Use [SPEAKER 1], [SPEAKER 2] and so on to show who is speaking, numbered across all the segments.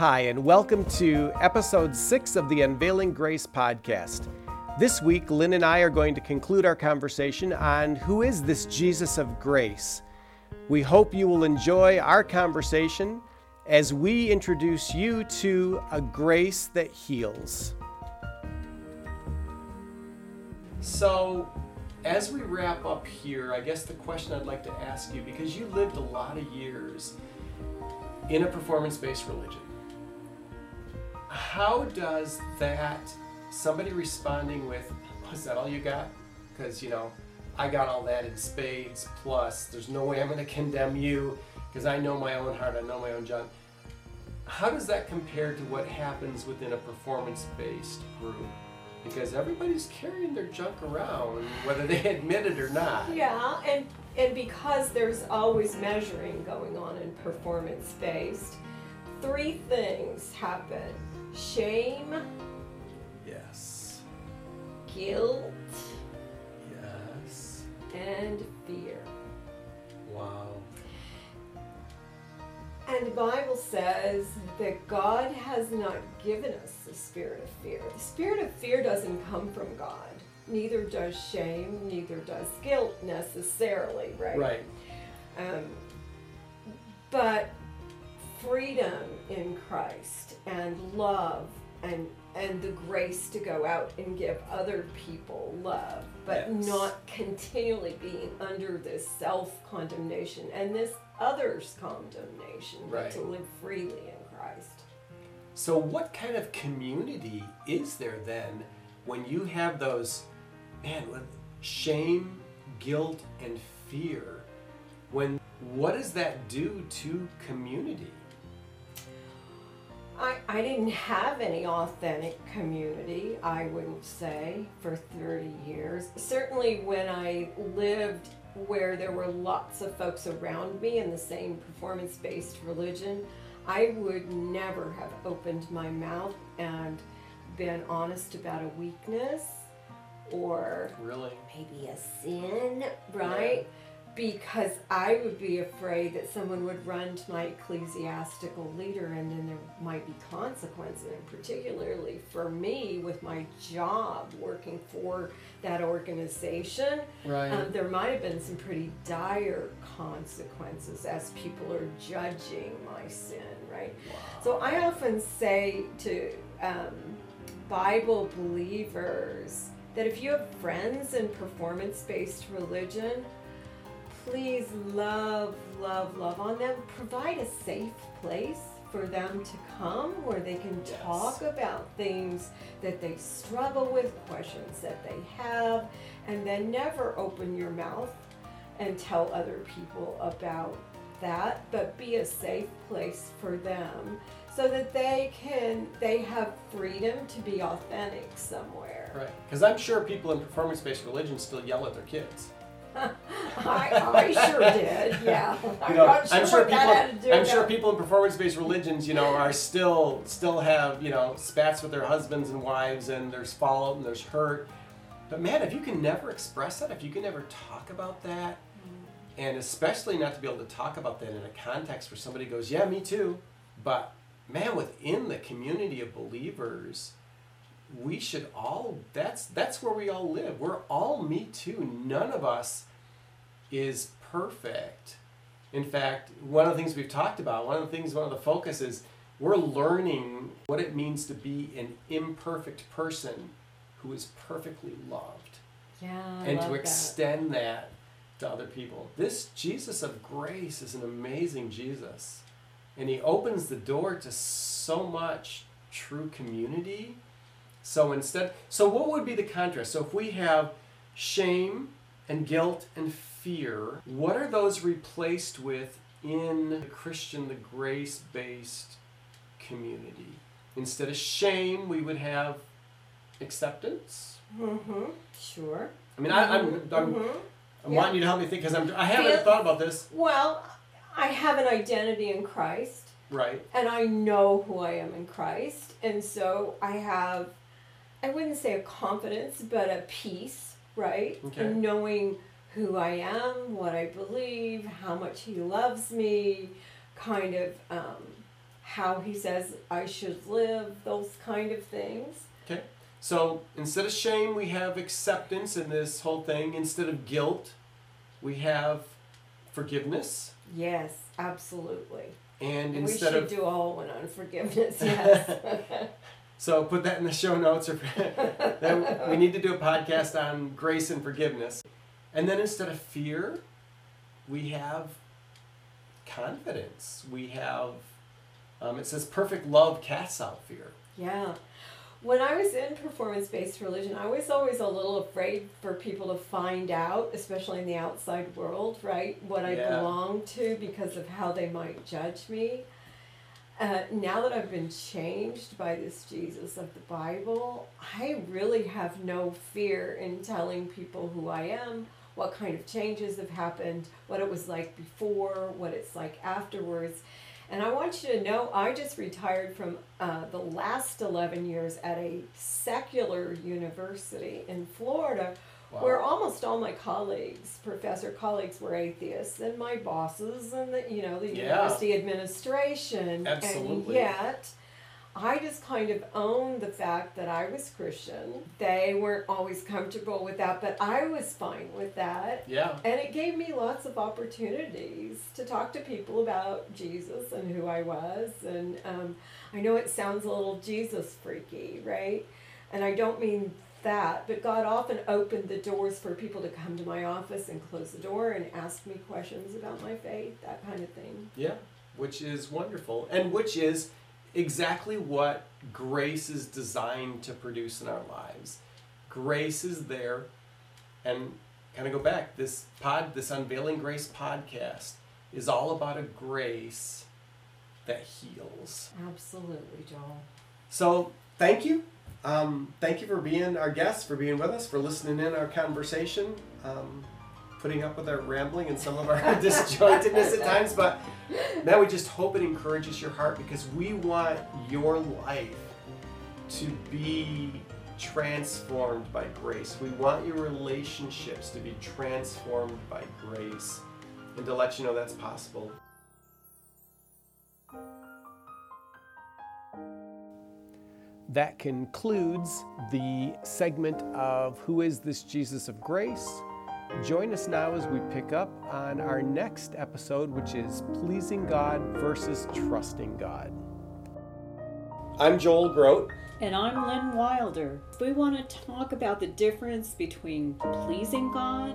[SPEAKER 1] Hi, and welcome to episode six of the Unveiling Grace podcast. This week, Lynn and I are going to conclude our conversation on who is this Jesus of grace. We hope you will enjoy our conversation as we introduce you to a grace that heals. So, as we wrap up here, I guess the question I'd like to ask you because you lived a lot of years in a performance based religion, how does that, somebody responding with, was that all you got? Because, you know, I got all that in spades, plus there's no way I'm going to condemn you because I know my own heart, I know my own junk. How does that compare to what happens within a performance based group? Because everybody's carrying their junk around, whether they admit it or not.
[SPEAKER 2] Yeah, and and because there's always measuring going on in performance based, three things happen shame,
[SPEAKER 1] Yes.
[SPEAKER 2] guilt,
[SPEAKER 1] Yes.
[SPEAKER 2] and fear.
[SPEAKER 1] Wow.
[SPEAKER 2] And the Bible says that God has not given us the spirit of fear. The spirit of fear doesn't come from God. Neither does shame, neither does guilt necessarily, right?
[SPEAKER 1] Right.
[SPEAKER 2] Um, but freedom in Christ and love and and the grace to go out and give other people love, but
[SPEAKER 1] Yes.
[SPEAKER 2] not continually being under this self condemnation and this others condemnation, but
[SPEAKER 1] Right.
[SPEAKER 2] to live freely in Christ.
[SPEAKER 1] So, what kind of community is there then when you have those, man, with shame, guilt, and fear? When what does that do to community?
[SPEAKER 2] I, I didn't have any authentic community, I wouldn't say, for 30 years. Certainly, when I lived where there were lots of folks around me in the same performance based religion, I would never have opened my mouth and been honest about a weakness or
[SPEAKER 1] Really?
[SPEAKER 2] maybe a sin, right? Because I would be afraid that someone would run to my ecclesiastical leader and then there might be consequences, and particularly for me with my job working for that organization,
[SPEAKER 1] Right.
[SPEAKER 2] um, there might have been some pretty dire consequences as people are judging my sin, right? So I often say to um, Bible believers that if you have friends in performance based religion, please love, love, love on them. Provide a safe place for them to come where they can
[SPEAKER 1] Yes.
[SPEAKER 2] talk about things that they struggle with, questions that they have, and then never open your mouth and tell other people about that, but be a safe place for them so that they can they have freedom to be authentic somewhere.
[SPEAKER 1] Right. Because I'm sure people in performance based religion still yell at their kids.
[SPEAKER 2] I, I sure did, yeah. I'm
[SPEAKER 1] You know,
[SPEAKER 2] not sure,
[SPEAKER 1] I'm sure
[SPEAKER 2] what that had to
[SPEAKER 1] people. I'm sure people in performance-based religions, you know, are still still have you know spats with their husbands and wives, and there's fallout and there's hurt. But man, if you can never express that, if you can never talk about that, and especially not to be able to talk about that in a context where somebody goes, "Yeah, me too," but man, within the community of believers, we should all. That's that's where we all live. We're all me too. None of us is perfect. In fact, one of the things we've talked about, one of the things, one of the focus is we're learning what it means to be an imperfect person who is perfectly loved
[SPEAKER 2] Yeah, I
[SPEAKER 1] and to
[SPEAKER 2] that.
[SPEAKER 1] extend that. to other people. This Jesus of grace is an amazing Jesus. And he opens the door to so much true community. So instead, so what would be the contrast? So if we have shame and guilt and fear, what are those replaced with in the Christian, the grace based community? Instead of shame, we would have acceptance.
[SPEAKER 2] Mm-hmm. Sure.
[SPEAKER 1] I mean, I, I'm, I'm,
[SPEAKER 2] Mhm.
[SPEAKER 1] I'm
[SPEAKER 2] Yeah.
[SPEAKER 1] wanting you to help me think because I'm, I haven't
[SPEAKER 2] Feel-
[SPEAKER 1] thought about this.
[SPEAKER 2] Well, I have an identity in Christ,
[SPEAKER 1] Right.
[SPEAKER 2] and I know who I am in Christ, and so I have, I wouldn't say a confidence, but a peace, right?
[SPEAKER 1] Okay.
[SPEAKER 2] In knowing who I am, what I believe, how much He loves me, kind of um, how he says I should live, those kind of things.
[SPEAKER 1] Okay. So instead of shame, we have acceptance in this whole thing. Instead of guilt, we have forgiveness.
[SPEAKER 2] Yes, absolutely.
[SPEAKER 1] And
[SPEAKER 2] we should
[SPEAKER 1] of
[SPEAKER 2] do a whole one on forgiveness. Yes.
[SPEAKER 1] so put that in the show notes. Or then we need to do a podcast on grace and forgiveness. And then instead of fear, we have confidence. We have um, it says perfect love casts out fear.
[SPEAKER 2] yeah. When I was in performance based religion, I was always a little afraid for people to find out, especially in the outside world, right, what I
[SPEAKER 1] Yeah.
[SPEAKER 2] belong to because of how they might judge me. Uh, now that I've been changed by this Jesus of the Bible, I really have no fear in telling people who I am, what kind of changes have happened, what it was like before, what it's like afterwards. And I want you to know, I just retired from uh, the last 11 years at a secular university in Florida where almost all my colleagues, professor colleagues, were atheists, and my bosses, and the you know the
[SPEAKER 1] Yeah.
[SPEAKER 2] university administration.
[SPEAKER 1] Absolutely.
[SPEAKER 2] And yet, I just kind of owned the fact that I was Christian. They weren't always comfortable with that, but I was fine with that.
[SPEAKER 1] Yeah.
[SPEAKER 2] And it gave me lots of opportunities to talk to people about Jesus and who I was. And um, I know it sounds a little Jesus freaky, right? And I don't mean that, but God often opened the doors for people to come to my office and close the door and ask me questions about my faith, that kind of thing.
[SPEAKER 1] Yeah, which is wonderful, and which is exactly what grace is designed to produce in our lives. Grace is there, and kind of go back. This pod, this unveiling grace podcast, is all about a grace that heals.
[SPEAKER 2] Absolutely, Joel.
[SPEAKER 1] So thank you. Um, thank you for being our guest, for being with us, for listening in our conversation, um, putting up with our rambling and some of our disjointedness at times. But man, we just hope it encourages your heart because we want your life to be transformed by grace. We want your relationships to be transformed by grace and to let you know that's possible. That concludes the segment of Who is this Jesus of Grace? Join us now as we pick up on our next episode, which is Pleasing God versus Trusting God. I'm Joel Grote.
[SPEAKER 3] And I'm Lynn Wilder. We want to talk about the difference between pleasing God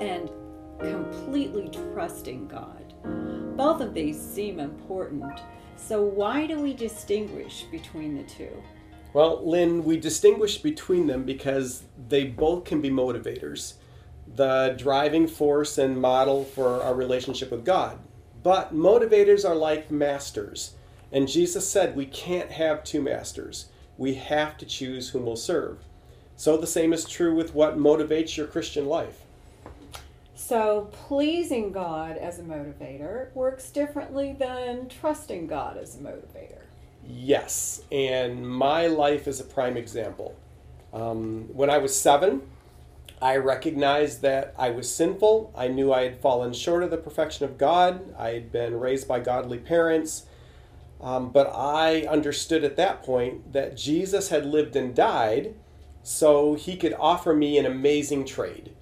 [SPEAKER 3] and completely trusting God. Both of these seem important. So, why do we distinguish between the two?
[SPEAKER 1] Well, Lynn, we distinguish between them because they both can be motivators, the driving force and model for our relationship with God. But motivators are like masters. And Jesus said we can't have two masters. We have to choose whom we'll serve. So the same is true with what motivates your Christian life.
[SPEAKER 3] So, pleasing God as a motivator works differently than trusting God as a motivator.
[SPEAKER 1] Yes, and my life is a prime example. Um, when I was seven, I recognized that I was sinful. I knew I had fallen short of the perfection of God. I had been raised by godly parents. Um, but I understood at that point that Jesus had lived and died so he could offer me an amazing trade.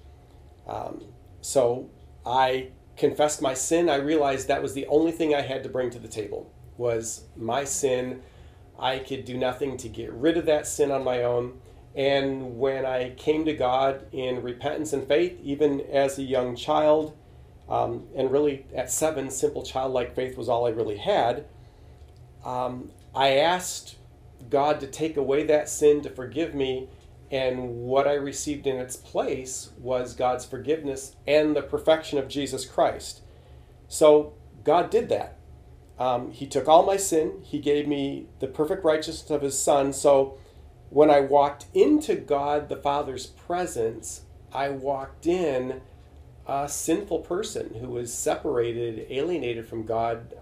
[SPEAKER 1] Um, so I confessed my sin. I realized that was the only thing I had to bring to the table was my sin. I could do nothing to get rid of that sin on my own. And when I came to God in repentance and faith, even as a young child, um, and really at seven, simple childlike faith was all I really had, um, I asked God to take away that sin, to forgive me, and what I received in its place was God's forgiveness and the perfection of Jesus Christ. So God did that. Um, he took all my sin, He gave me the perfect righteousness of His Son. So when I walked into God the Father's presence, I walked in a sinful person who was separated, alienated from God.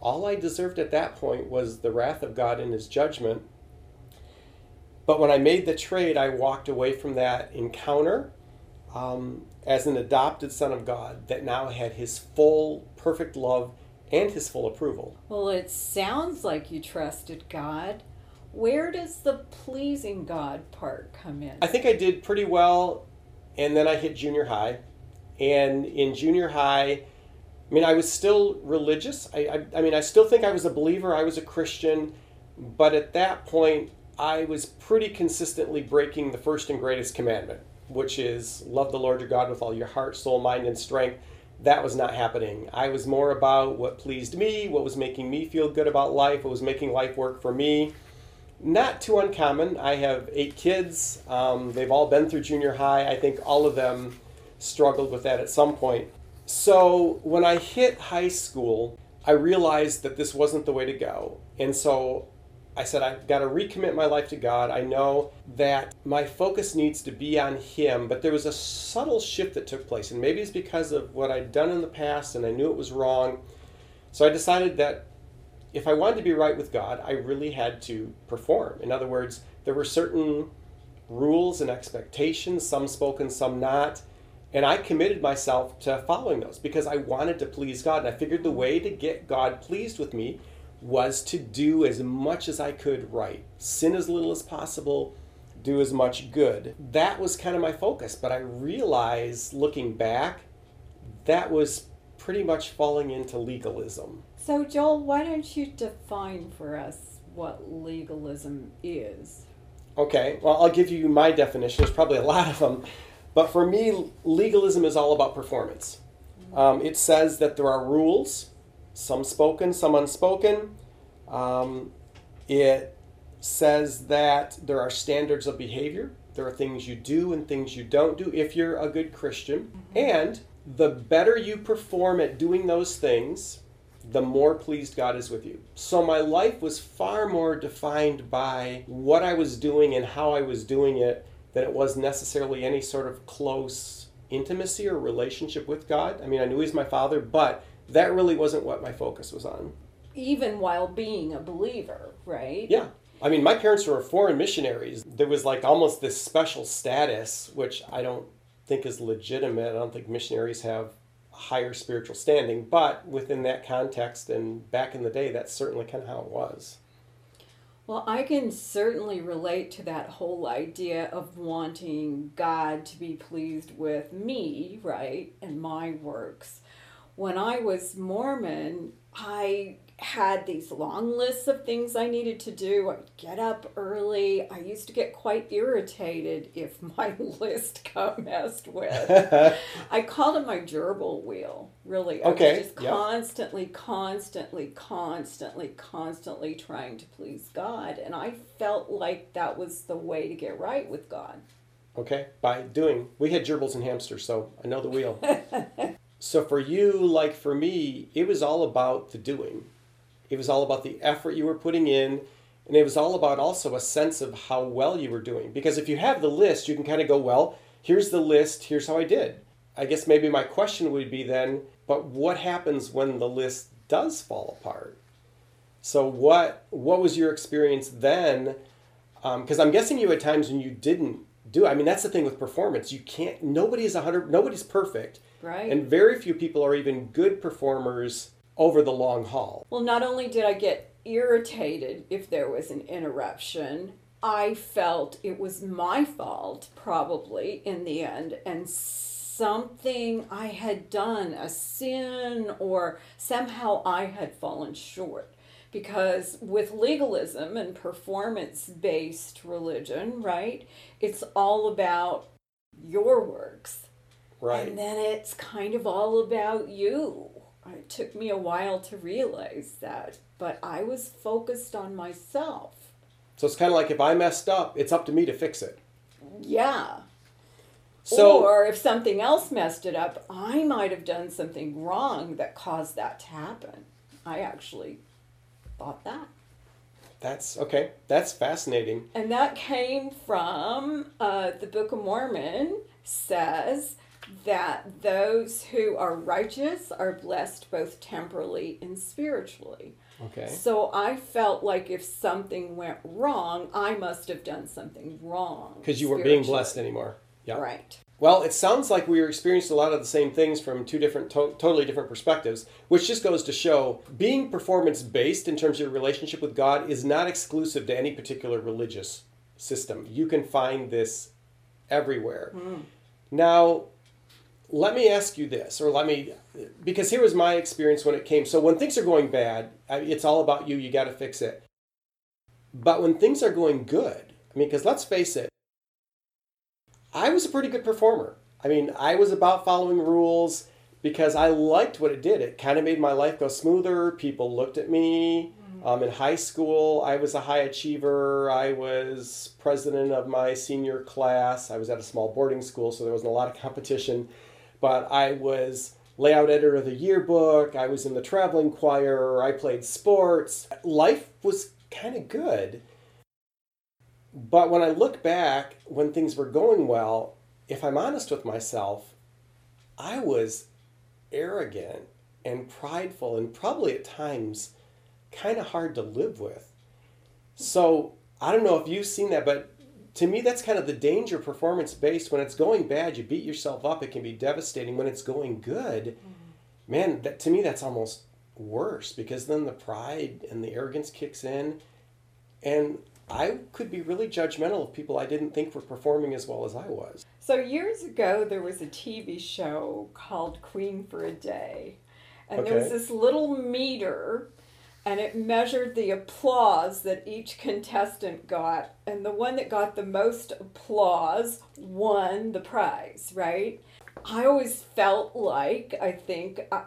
[SPEAKER 1] All I deserved at that point was the wrath of God in His judgment. But when I made the trade, I walked away from that encounter um, as an adopted son of God that now had His full, perfect love and his full approval.
[SPEAKER 3] Well, it sounds like you trusted God. Where does the pleasing God part come in?
[SPEAKER 1] I think I did pretty well, and then I hit junior high. And in junior high, I mean, I was still religious. I, I, I mean, I still think I was a believer, I was a Christian, but at that point, I was pretty consistently breaking the first and greatest commandment, which is love the Lord your God with all your heart, soul, mind, and strength. That was not happening. I was more about what pleased me, what was making me feel good about life, what was making life work for me not too uncommon. I have eight kids. Um, they've all been through junior high. I think all of them struggled with that at some point. So when I hit high school, I realized that this wasn't the way to go. And so I said, I've got to recommit my life to God. I know that my focus needs to be on Him, but there was a subtle shift that took place. And maybe it's because of what I'd done in the past and I knew it was wrong. So I decided that if I wanted to be right with God, I really had to perform. In other words, there were certain rules and expectations, some spoken, some not. And I committed myself to following those because I wanted to please God. And I figured the way to get God pleased with me was to do as much as I could right, sin as little as possible, do as much good. That was kind of my focus. But I realized looking back, that was pretty much falling into legalism.
[SPEAKER 3] So, Joel, why don't you define for us what legalism is?
[SPEAKER 1] Okay, well, I'll give you my definition. There's probably a lot of them. But for me, legalism is all about performance. Um, it says that there are rules, some spoken, some unspoken. Um, it says that there are standards of behavior. There are things you do and things you don't do if you're a good Christian. Mm-hmm. And the better you perform at doing those things, the more pleased God is with you. So my life was far more defined by what I was doing and how I was doing it than it was necessarily any sort of close intimacy or relationship with God. I mean, I knew He's my Father, but that really wasn't what my focus was on.
[SPEAKER 3] Even while being a believer, right?
[SPEAKER 1] Yeah. I mean, my parents were foreign missionaries. There was like almost this special status, which I don't think is legitimate. I don't think missionaries have higher spiritual standing, but within that context and back in the day, that's certainly kind of how it was.
[SPEAKER 3] Well, I can certainly relate to that whole idea of wanting God to be pleased with me, right, and my works. When I was Mormon, I had these long lists of things I needed to do. I'd get up early. I used to get quite irritated if my list got messed with. I called it my gerbil wheel, really. I
[SPEAKER 1] okay.
[SPEAKER 3] was just yep. constantly, constantly, constantly, constantly trying to please God. And I felt like that was the way to get right with God.
[SPEAKER 1] Okay, by doing. We had gerbils and hamsters, so I know the wheel. so for you, like for me, it was all about the doing it was all about the effort you were putting in. And it was all about also a sense of how well you were doing. Because if you have the list, you can kind of go, well, here's the list, here's how I did. I guess maybe my question would be then, but what happens when the list does fall apart? So what what was your experience then? Because um, I'm guessing you had times when you didn't do. I mean, that's the thing with performance. You can't. Nobody is a hundred. Nobody's perfect.
[SPEAKER 3] Right.
[SPEAKER 1] And very few people are even good performers over the long haul.
[SPEAKER 3] Well, not only did I get irritated if there was an interruption, I felt it was my fault, probably in the end, and something I had done, a sin, or somehow I had fallen short. Because with legalism and performance based religion, right, it's all about your works.
[SPEAKER 1] Right.
[SPEAKER 3] And then it's kind of all about you it took me a while to realize that, but I was focused on myself.
[SPEAKER 1] So it's kind of like if I messed up, it's up to me to fix it.
[SPEAKER 3] Yeah. So, or if something else messed it up, I might have done something wrong that caused that to happen. I actually thought that.
[SPEAKER 1] That's okay. That's fascinating.
[SPEAKER 3] And that came from uh, the Book of Mormon says that those who are righteous are blessed both temporally and spiritually.
[SPEAKER 1] Okay.
[SPEAKER 3] So I felt like if something went wrong, I must have done something wrong.
[SPEAKER 1] Because you weren't being blessed anymore. Yeah.
[SPEAKER 3] Right.
[SPEAKER 1] Well, it sounds like we experienced a lot of the same things from two different, to- totally different perspectives, which just goes to show being performance based in terms of your relationship with God is not exclusive to any particular religious system. You can find this everywhere. Hmm. Now, let me ask you this, or let me, because here was my experience when it came. So when things are going bad, it's all about you. You got to fix it. But when things are going good, I mean, because let's face it, I was a pretty good performer. I mean, I was about following rules because I liked what it did. It kind of made my life go smoother. People looked at me. Um, in high school, I was a high achiever. I was president of my senior class. I was at a small boarding school, so there wasn't a lot of competition. But I was layout editor of the yearbook. I was in the traveling choir. I played sports. Life was kind of good. But when I look back, when things were going well, if I'm honest with myself, I was arrogant and prideful and probably at times kind of hard to live with. So I don't know if you've seen that, but to me, that's kind of the danger performance based. When it's going bad, you beat yourself up. It can be devastating. When it's going good, mm-hmm. man, that, to me, that's almost worse because then the pride and the arrogance kicks in. And I could be really judgmental of people I didn't think were performing as well as I was.
[SPEAKER 3] So years ago, there was a TV show called Queen for a Day, and there was this little meter, and it measured the applause that each contestant got, and the one that got the most applause won the prize. Right? I always felt like I think. I,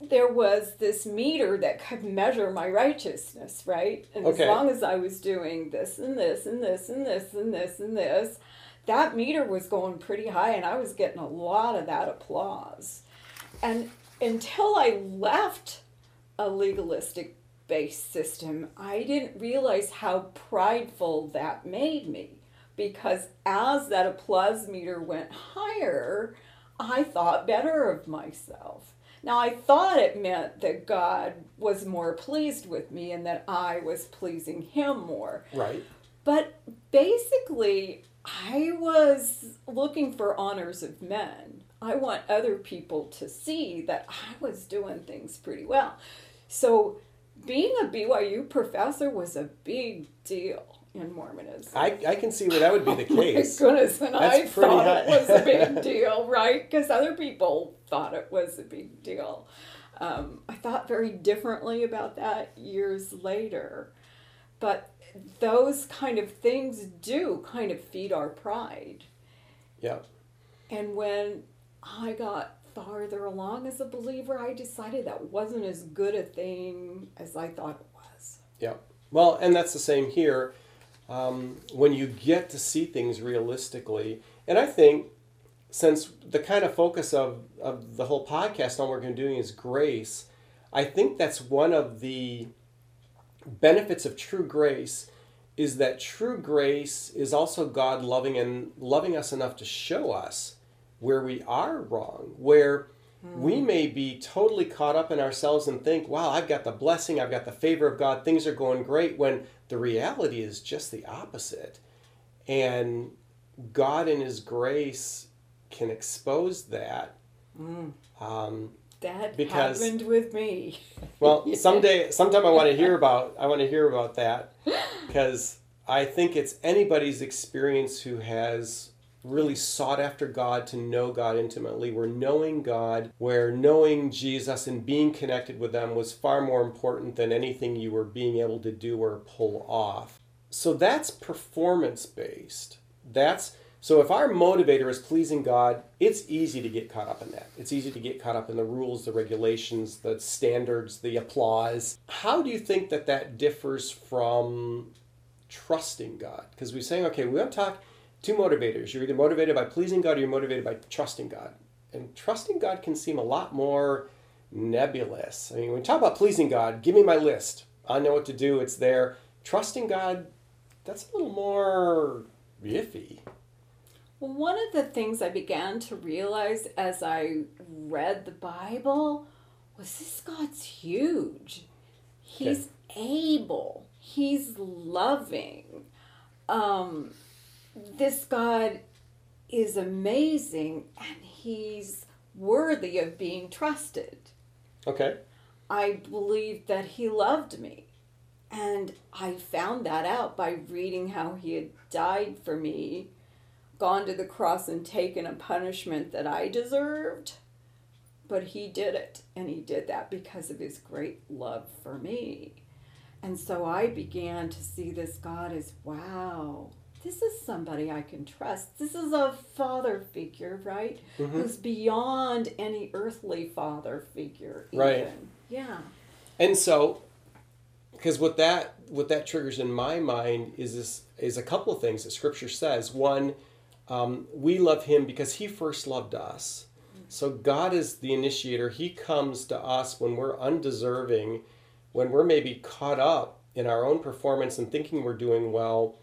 [SPEAKER 3] there was this meter that could measure my righteousness, right? And
[SPEAKER 1] Okay.
[SPEAKER 3] as long as I was doing this and this and this and this and this and this, that meter was going pretty high and I was getting a lot of that applause. And until I left a legalistic based system, I didn't realize how prideful that made me. Because as that applause meter went higher, I thought better of myself. Now, I thought it meant that God was more pleased with me and that I was pleasing Him more.
[SPEAKER 1] Right.
[SPEAKER 3] But basically, I was looking for honors of men. I want other people to see that I was doing things pretty well. So, being a BYU professor was a big deal in Mormonism.
[SPEAKER 1] I, I can see where that would be the
[SPEAKER 3] Oh
[SPEAKER 1] case.
[SPEAKER 3] My goodness, and
[SPEAKER 1] That's
[SPEAKER 3] I
[SPEAKER 1] pretty
[SPEAKER 3] thought
[SPEAKER 1] high.
[SPEAKER 3] it was a big deal, right? Because other people thought it was a big deal. Um, I thought very differently about that years later. But those kind of things do kind of feed our pride.
[SPEAKER 1] Yeah.
[SPEAKER 3] And when I got farther along as a believer, I decided that wasn't as good a thing as I thought it was.
[SPEAKER 1] Yeah. Well, and that's the same here. Um, when you get to see things realistically, and I think since the kind of focus of, of the whole podcast on what we're going to is grace, I think that's one of the benefits of true grace is that true grace is also God loving and loving us enough to show us where we are wrong, where we may be totally caught up in ourselves and think, wow, I've got the blessing, I've got the favor of God, things are going great, when the reality is just the opposite. And God, in His grace, can expose that. Um,
[SPEAKER 3] That
[SPEAKER 1] Because-
[SPEAKER 3] happened with me.
[SPEAKER 1] well, someday, sometime I want to hear about. I want to hear about that because I think it's anybody's experience who has really sought after God to know God intimately. Where knowing God, where knowing Jesus and being connected with them was far more important than anything you were being able to do or pull off. So that's performance based. That's so if our motivator is pleasing God, it's easy to get caught up in that. It's easy to get caught up in the rules, the regulations, the standards, the applause. How do you think that that differs from trusting God? Because we're saying, okay, we want to talk two motivators. You're either motivated by pleasing God or you're motivated by trusting God. And trusting God can seem a lot more nebulous. I mean, when we talk about pleasing God, give me my list. I know what to do, it's there. Trusting God, that's a little more iffy.
[SPEAKER 3] Well, one of the things I began to realize as I read the Bible was this God's huge. He's able. He's loving. Um, this God is amazing and he's worthy of being trusted.
[SPEAKER 1] Okay.
[SPEAKER 3] I believed that he loved me. And I found that out by reading how he had died for me, gone to the cross and taken a punishment that I deserved. But he did it, and he did that because of his great love for me. And so I began to see this God as wow, this is somebody I can trust. This is a father figure, right?
[SPEAKER 1] Mhm.
[SPEAKER 3] Who's beyond any earthly father figure. Even.
[SPEAKER 1] Right.
[SPEAKER 3] Yeah.
[SPEAKER 1] And so, because what that what that triggers in my mind is this is a couple of things that Scripture says. One, um, we love Him because He first loved us. So God is the initiator. He comes to us when we're undeserving, when we're maybe caught up in our own performance and thinking we're doing well,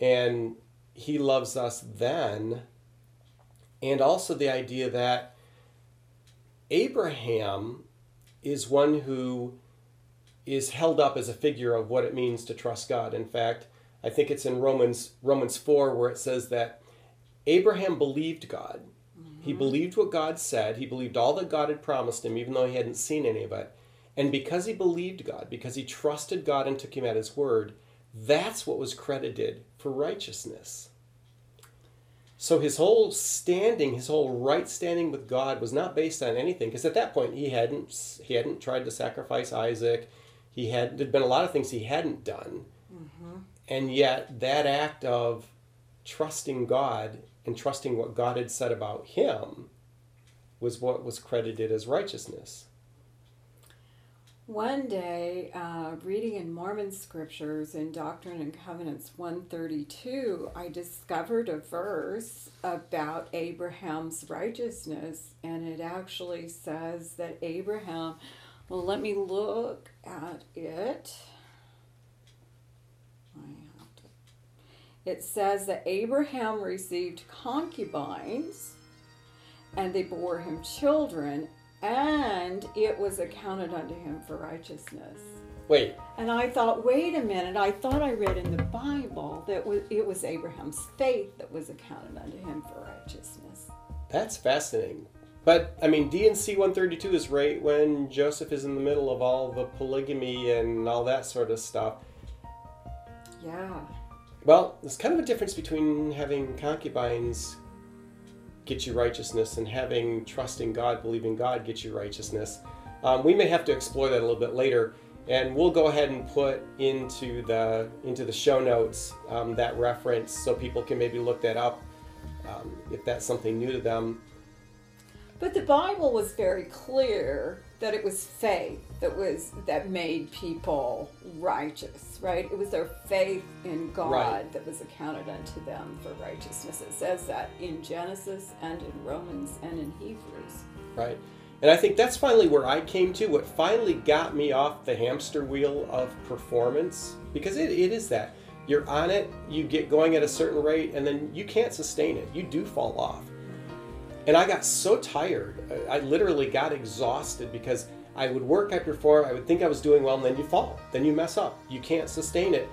[SPEAKER 1] and He loves us then. And also the idea that Abraham is one who is held up as a figure of what it means to trust God. In fact, I think it's in Romans Romans 4 where it says that Abraham believed God. He mm-hmm. believed what God said. He believed all that God had promised him even though he hadn't seen any of it. And because he believed God, because he trusted God and took him at his word, that's what was credited for righteousness. So his whole standing, his whole right standing with God was not based on anything because at that point he hadn't he hadn't tried to sacrifice Isaac. He had there'd been a lot of things he hadn't done. Mm-hmm. And yet that act of trusting God and trusting what God had said about him was what was credited as righteousness.
[SPEAKER 3] One day, uh, reading in Mormon scriptures in Doctrine and Covenants 132, I discovered a verse about Abraham's righteousness, and it actually says that Abraham, well, let me look at it. It says that Abraham received concubines, and they bore him children, and it was accounted unto him for righteousness.
[SPEAKER 1] Wait,
[SPEAKER 3] And I thought, wait a minute, I thought I read in the Bible that it was Abraham's faith that was accounted unto him for righteousness.
[SPEAKER 1] that's fascinating. But I mean, D&C 132 is right when Joseph is in the middle of all the polygamy and all that sort of stuff.
[SPEAKER 3] Yeah.
[SPEAKER 1] Well, there's kind of a difference between having concubines get you righteousness and having trusting God, believing God get you righteousness. Um, we may have to explore that a little bit later, and we'll go ahead and put into the into the show notes um, that reference so people can maybe look that up um, if that's something new to them.
[SPEAKER 3] But the Bible was very clear that it was faith that was that made people righteous, right? It was their faith in God
[SPEAKER 1] Right.
[SPEAKER 3] that was accounted unto them for righteousness. It says that in Genesis and in Romans and in Hebrews.
[SPEAKER 1] right? And I think that's finally where I came to. What finally got me off the hamster wheel of performance, because it, it is that. You're on it, you get going at a certain rate, and then you can't sustain it. You do fall off. And I got so tired. I literally got exhausted because I would work, I perform, I would think I was doing well, and then you fall. Then you mess up. You can't sustain it.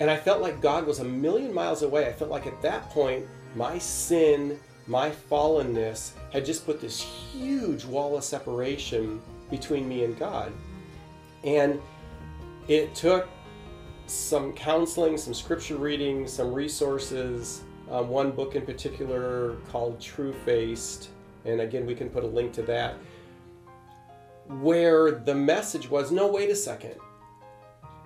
[SPEAKER 1] And I felt like God was a million miles away. I felt like at that point, my sin, my fallenness had just put this huge wall of separation between me and God. And it took some counseling, some scripture reading, some resources, um, one book in particular called True Faced. And again, we can put a link to that, where the message was no, wait a second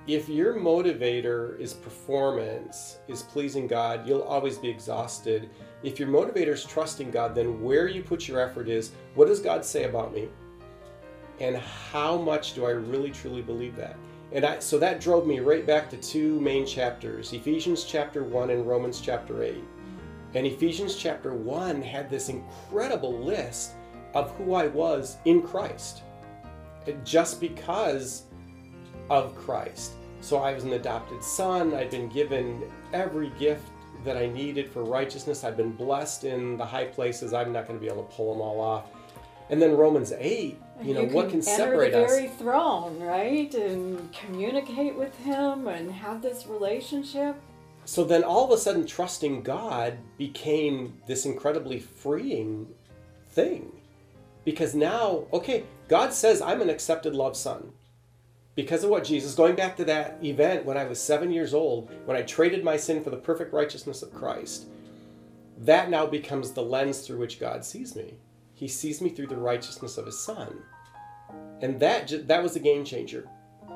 [SPEAKER 1] if your motivator is performance, is pleasing God, you'll always be exhausted. If your motivator is trusting God, then where you put your effort is what does God say about me? And how much do I really truly believe that? And I, so that drove me right back to two main chapters Ephesians chapter 1 and Romans chapter 8. And Ephesians chapter 1 had this incredible list of who I was in Christ. Just because of Christ. So I was an adopted son. I'd been given every gift that I needed for righteousness. I've been blessed in the high places. I'm not going to be able to pull them all off. And then Romans 8, you know, what can separate
[SPEAKER 3] the
[SPEAKER 1] us?
[SPEAKER 3] very throne, right? And communicate with him and have this relationship.
[SPEAKER 1] so then all of a sudden, trusting God became this incredibly freeing thing. Because now, okay, God says I'm an accepted love son. Because of what Jesus, going back to that event when I was seven years old, when I traded my sin for the perfect righteousness of Christ, that now becomes the lens through which God sees me. He sees me through the righteousness of His Son, and that that was a game changer.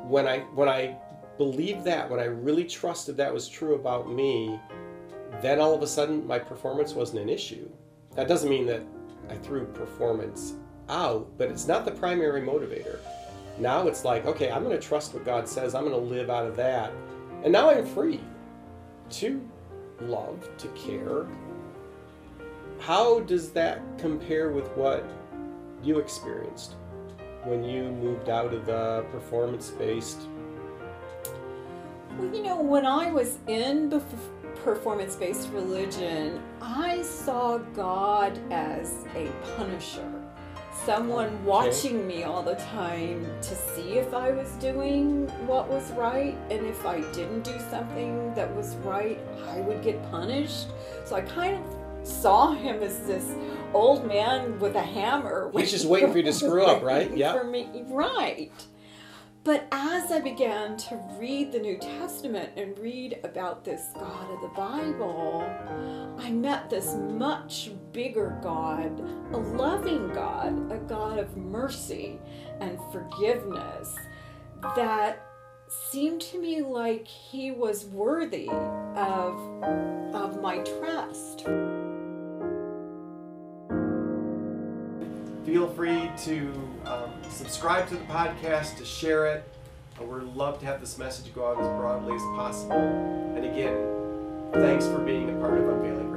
[SPEAKER 1] When I when I believed that, when I really trusted that was true about me, then all of a sudden my performance wasn't an issue. That doesn't mean that I threw performance out, but it's not the primary motivator. Now it's like, okay, I'm going to trust what God says. I'm going to live out of that. And now I'm free to love, to care. How does that compare with what you experienced when you moved out of the performance based?
[SPEAKER 3] Well, you know, when I was in performance based religion, I saw God as a punisher someone watching me all the time to see if I was doing what was right, and if I didn't do something that was right, I would get punished. So I kind of saw him as this old man with a hammer.
[SPEAKER 1] He's just waiting for you to screw up, right?
[SPEAKER 3] Yeah. For me, right. But as I began to read the New Testament and read about this God of the Bible, I met this much bigger God, a loving God, a God of mercy and forgiveness that seemed to me like he was worthy of, of my trust.
[SPEAKER 1] Feel free to um, subscribe to the podcast, to share it. Uh, we'd love to have this message go out as broadly as possible. And again, thanks for being a part of Unveiling